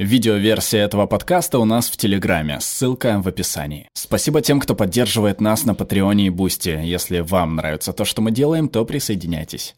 Видеоверсия этого подкаста у нас в Телеграме, ссылка в описании. Спасибо тем, кто поддерживает нас на Патреоне и Бусти. Если вам нравится то, что мы делаем, то присоединяйтесь.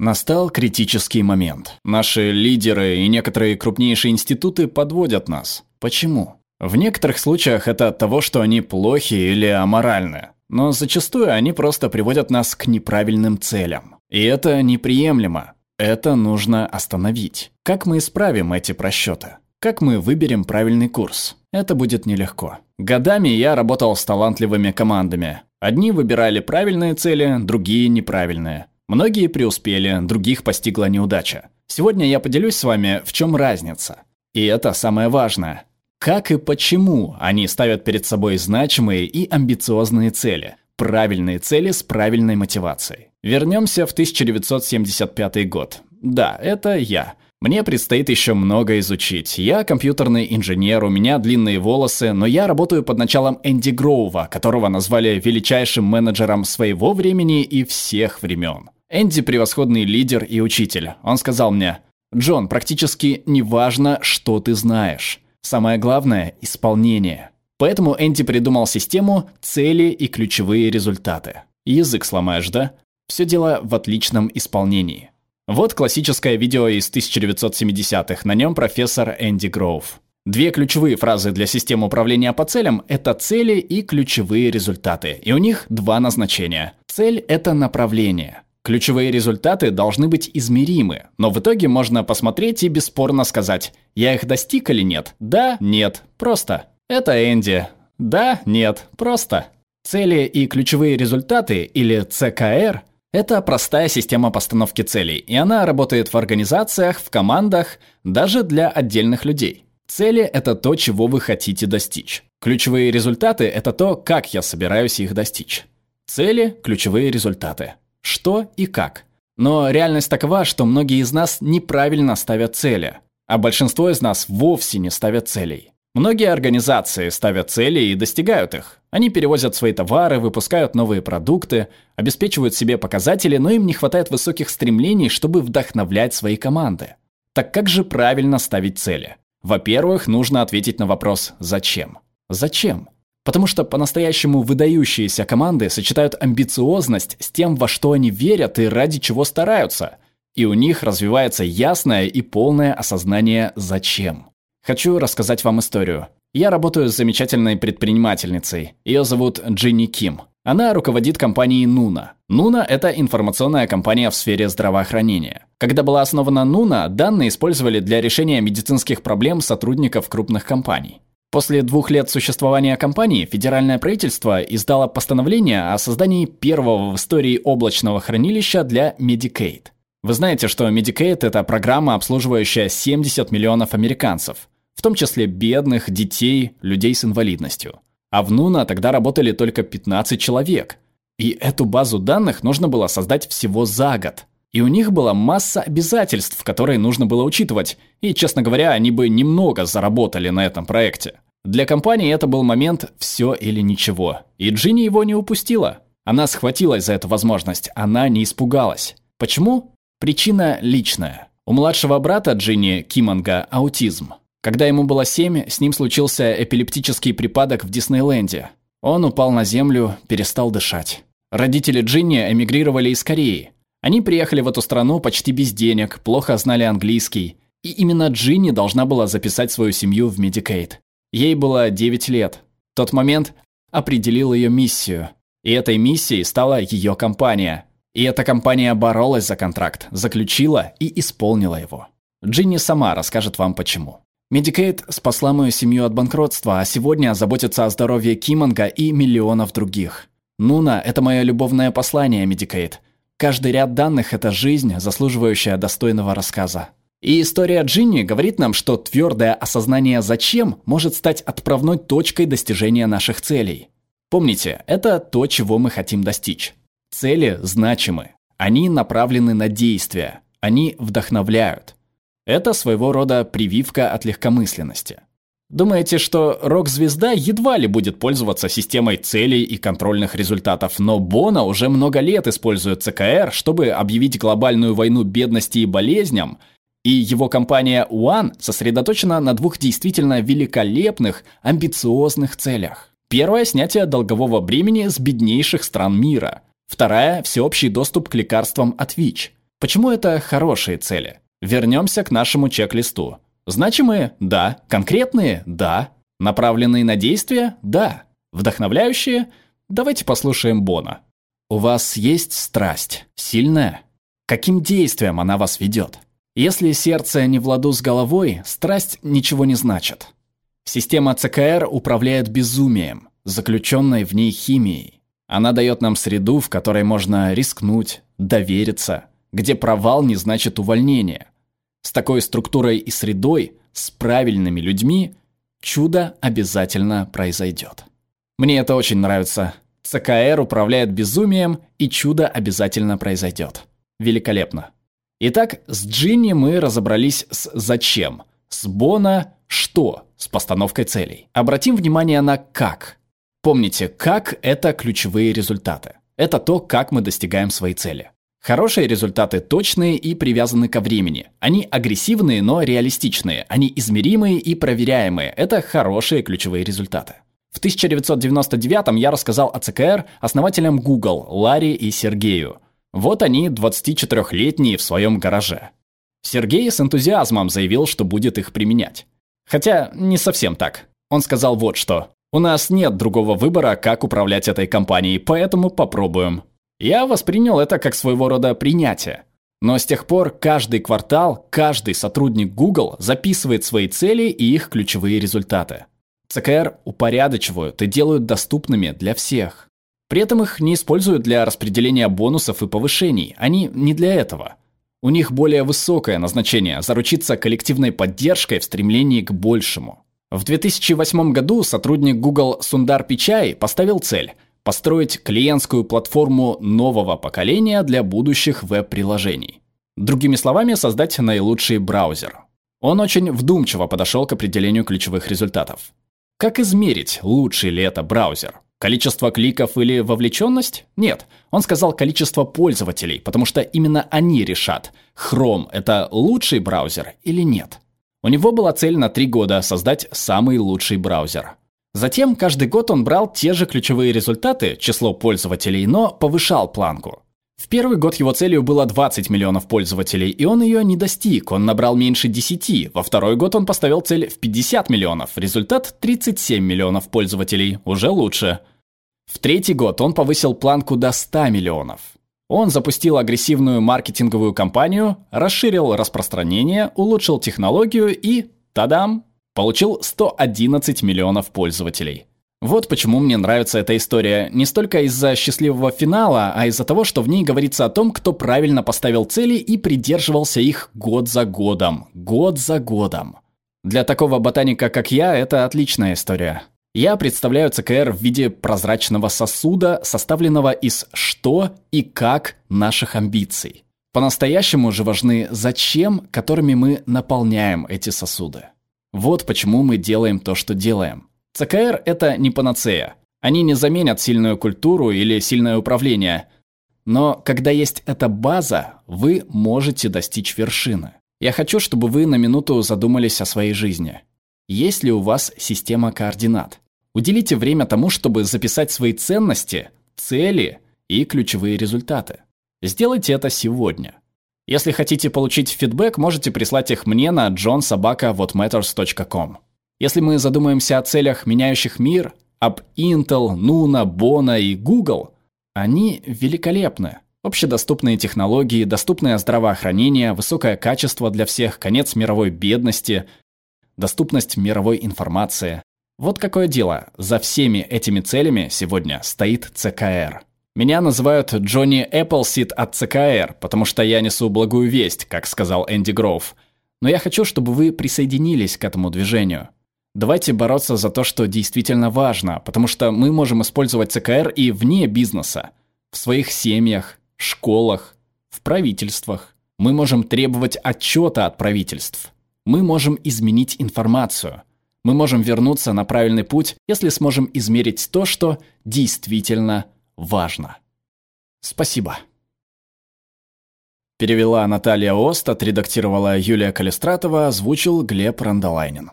Настал критический момент. Наши лидеры и некоторые крупнейшие институты подводят нас. Почему? В некоторых случаях это от того, что они плохи или аморальны. Но зачастую они просто приводят нас к неправильным целям. И это неприемлемо. Это нужно остановить. Как мы исправим эти просчеты? Как мы выберем правильный курс? Это будет нелегко. Годами я работал с талантливыми командами. Одни выбирали правильные цели, другие неправильные. Многие преуспели, других постигла неудача. Сегодня я поделюсь с вами, в чем разница. И это самое важное. Как и почему они ставят перед собой значимые и амбициозные цели, правильные цели с правильной мотивацией. Вернемся в 1975 год. Да, это я. Мне предстоит еще много изучить. Я компьютерный инженер, у меня длинные волосы, но я работаю под началом Энди Гроува, которого назвали величайшим менеджером своего времени и всех времен. Энди – превосходный лидер и учитель. Он сказал мне, «Джон, практически не важно, что ты знаешь. Самое главное – исполнение. Поэтому Энди придумал систему «Цели и ключевые результаты». Язык сломаешь, да? Все дело в отличном исполнении. Вот классическое видео из 1970-х, на нем профессор Энди Гроув. Две ключевые фразы для системы управления по целям – это цели и ключевые результаты. И у них два назначения. Цель – это направление. Ключевые результаты должны быть измеримы, но в итоге можно посмотреть и бесспорно сказать, я их достиг или нет? Да, нет, просто. Это Энди. Да, нет, просто. Цели и ключевые результаты, или ЦКР, это простая система постановки целей, и она работает в организациях, в командах, даже для отдельных людей. Цели – это то, чего вы хотите достичь. Ключевые результаты – это то, как я собираюсь их достичь. Цели – ключевые результаты. Что и как. Но реальность такова, что многие из нас неправильно ставят цели, а большинство из нас вовсе не ставят целей. Многие организации ставят цели и достигают их. Они перевозят свои товары, выпускают новые продукты, обеспечивают себе показатели, но им не хватает высоких стремлений, чтобы вдохновлять свои команды. Так как же правильно ставить цели? Во-первых, нужно ответить на вопрос «Зачем?». Зачем? Потому что по-настоящему выдающиеся команды сочетают амбициозность с тем, во что они верят и ради чего стараются. И у них развивается ясное и полное осознание «зачем». Хочу рассказать вам историю. Я работаю с замечательной предпринимательницей. Ее зовут Джинни Ким. Она руководит компанией Нуна. Нуна – это информационная компания в сфере здравоохранения. Когда была основана Нуна, данные использовали для решения медицинских проблем сотрудников крупных компаний. После двух лет существования компании федеральное правительство издало постановление о создании первого в истории облачного хранилища для Medicaid. Вы знаете, что Medicaid – это программа, обслуживающая 70 миллионов американцев, в том числе бедных, детей, людей с инвалидностью. А в Нуна тогда работали только 15 человек. И эту базу данных нужно было создать всего за год. И у них была масса обязательств, которые нужно было учитывать, и, честно говоря, они бы немного заработали на этом проекте. Для компании это был момент «все или ничего», и Джинни его не упустила. Она схватилась за эту возможность, она не испугалась. Почему? Причина личная. У младшего брата Джинни, Киманга, аутизм. Когда ему было 7, с ним случился эпилептический припадок в Диснейленде. Он упал на землю, перестал дышать. Родители Джинни эмигрировали из Кореи. Они приехали в эту страну почти без денег, плохо знали английский. И именно Джинни должна была записать свою семью в Медикейт. Ей было 9 лет. Тот момент определил ее миссию. И этой миссией стала ее компания. И эта компания боролась за контракт, заключила и исполнила его. Джинни сама расскажет вам почему. Медикейт спасла мою семью от банкротства, а сегодня заботится о здоровье Киманга и миллионов других. Нуна – это мое любовное послание, Медикейт. Каждый ряд данных – это жизнь, заслуживающая достойного рассказа. И история Джинни говорит нам, что твердое осознание «зачем» может стать отправной точкой достижения наших целей. Помните, это то, чего мы хотим достичь. Цели значимы. Они направлены на действия. Они вдохновляют. Это своего рода прививка от легкомысленности. Думаете, что рок-звезда едва ли будет пользоваться системой целей и контрольных результатов, но Бона уже много лет использует ЦКР, чтобы объявить глобальную войну бедности и болезням И его компания One сосредоточена на двух действительно великолепных, амбициозных целях. Первая – снятие долгового бремени с беднейших стран мира. Вторая – всеобщий доступ к лекарствам от ВИЧ. Почему это хорошие цели? Вернемся к нашему чек-листу. Значимые – да. Конкретные – да. Направленные на действие – да. Вдохновляющие – давайте послушаем Бона. У вас есть страсть? Сильная? Каким действием она вас ведет? Если сердце не в ладу с головой, страсть ничего не значит. Система ЦКР управляет безумием, заключенной в ней химией. Она дает нам среду, в которой можно рискнуть, довериться, где провал не значит увольнение. С такой структурой и средой, с правильными людьми, чудо обязательно произойдет. Мне это очень нравится. ЦКР управляет безумием, и чудо обязательно произойдет. Великолепно. Итак, с Джинни мы разобрались с «зачем», с Бона «что», с постановкой целей. Обратим внимание на «как». Помните, «как» — это ключевые результаты. Это то, как мы достигаем своей цели. Хорошие результаты точные и привязаны ко времени. Они агрессивные, но реалистичные. Они измеримые и проверяемые. Это хорошие ключевые результаты. В 1999 я рассказал о ЦКР основателям Google, Ларри и Сергею. Вот они, 24-летние, в своем гараже. Сергей с энтузиазмом заявил, что будет их применять. Хотя не совсем так. Он сказал вот что. «У нас нет другого выбора, как управлять этой компанией, поэтому попробуем». Я воспринял это как своего рода принятие. Но с тех пор каждый квартал, каждый сотрудник Google записывает свои цели и их ключевые результаты. ЦКР упорядочивают и делают доступными для всех. При этом их не используют для распределения бонусов и повышений, они не для этого. У них более высокое назначение – заручиться коллективной поддержкой в стремлении к большему. В 2008 году сотрудник Google Сундар Пичай поставил цель – построить клиентскую платформу нового поколения для будущих веб-приложений. Другими словами, создать наилучший браузер. Он очень вдумчиво подошел к определению ключевых результатов. Как измерить, лучший ли это браузер? Количество кликов или вовлеченность? Нет. Он сказал количество пользователей, потому что именно они решат, Chrome – это лучший браузер или нет. У него была цель на три года – создать самый лучший браузер. Затем каждый год он брал те же ключевые результаты, число пользователей, но повышал планку. В первый год его целью было 20 миллионов пользователей, и он ее не достиг, он набрал меньше 10. Во второй год он поставил цель в 50 миллионов, результат 37 миллионов пользователей, уже лучше. В третий год он повысил планку до 100 миллионов. Он запустил агрессивную маркетинговую кампанию, расширил распространение, улучшил технологию и, тадам, получил 111 миллионов пользователей. Вот почему мне нравится эта история. Не столько из-за счастливого финала, а из-за того, что в ней говорится о том, кто правильно поставил цели и придерживался их год за годом. Год за годом. Для такого ботаника, как я, это отличная история. Я представляю ЦКР в виде прозрачного сосуда, составленного из «что» и «как» наших амбиций. По-настоящему же важны «зачем», которыми мы наполняем эти сосуды. Вот почему мы делаем то, что делаем. ЦКР – это не панацея. Они не заменят сильную культуру или сильное управление. Но когда есть эта база, вы можете достичь вершины. Я хочу, чтобы вы на минуту задумались о своей жизни. Есть ли у вас система координат? Уделите время тому, чтобы записать свои ценности, цели и ключевые результаты. Сделайте это сегодня. Если хотите получить фидбэк, можете прислать их мне на johnsobaka.whatmatters.com. Если мы задумаемся о целях, меняющих мир, об Intel, Nuna, Bona и Google, они великолепны. Общедоступные технологии, доступное здравоохранение, высокое качество для всех, конец мировой бедности, доступность мировой информации. Вот какое дело, за всеми этими целями сегодня стоит ЦКР. Меня называют Джонни Эпплсид от ЦКР, потому что я несу благую весть, как сказал Энди Гроув. Но я хочу, чтобы вы присоединились к этому движению. Давайте бороться за то, что действительно важно, потому что мы можем использовать ЦКР и вне бизнеса. В своих семьях, школах, в правительствах. Мы можем требовать отчета от правительств. Мы можем изменить информацию. Мы можем вернуться на правильный путь, если сможем измерить то, что действительно важно. Спасибо. Перевела Наталья Ост, отредактировала Юлия Калистратова, озвучил Глеб Рандолайнин.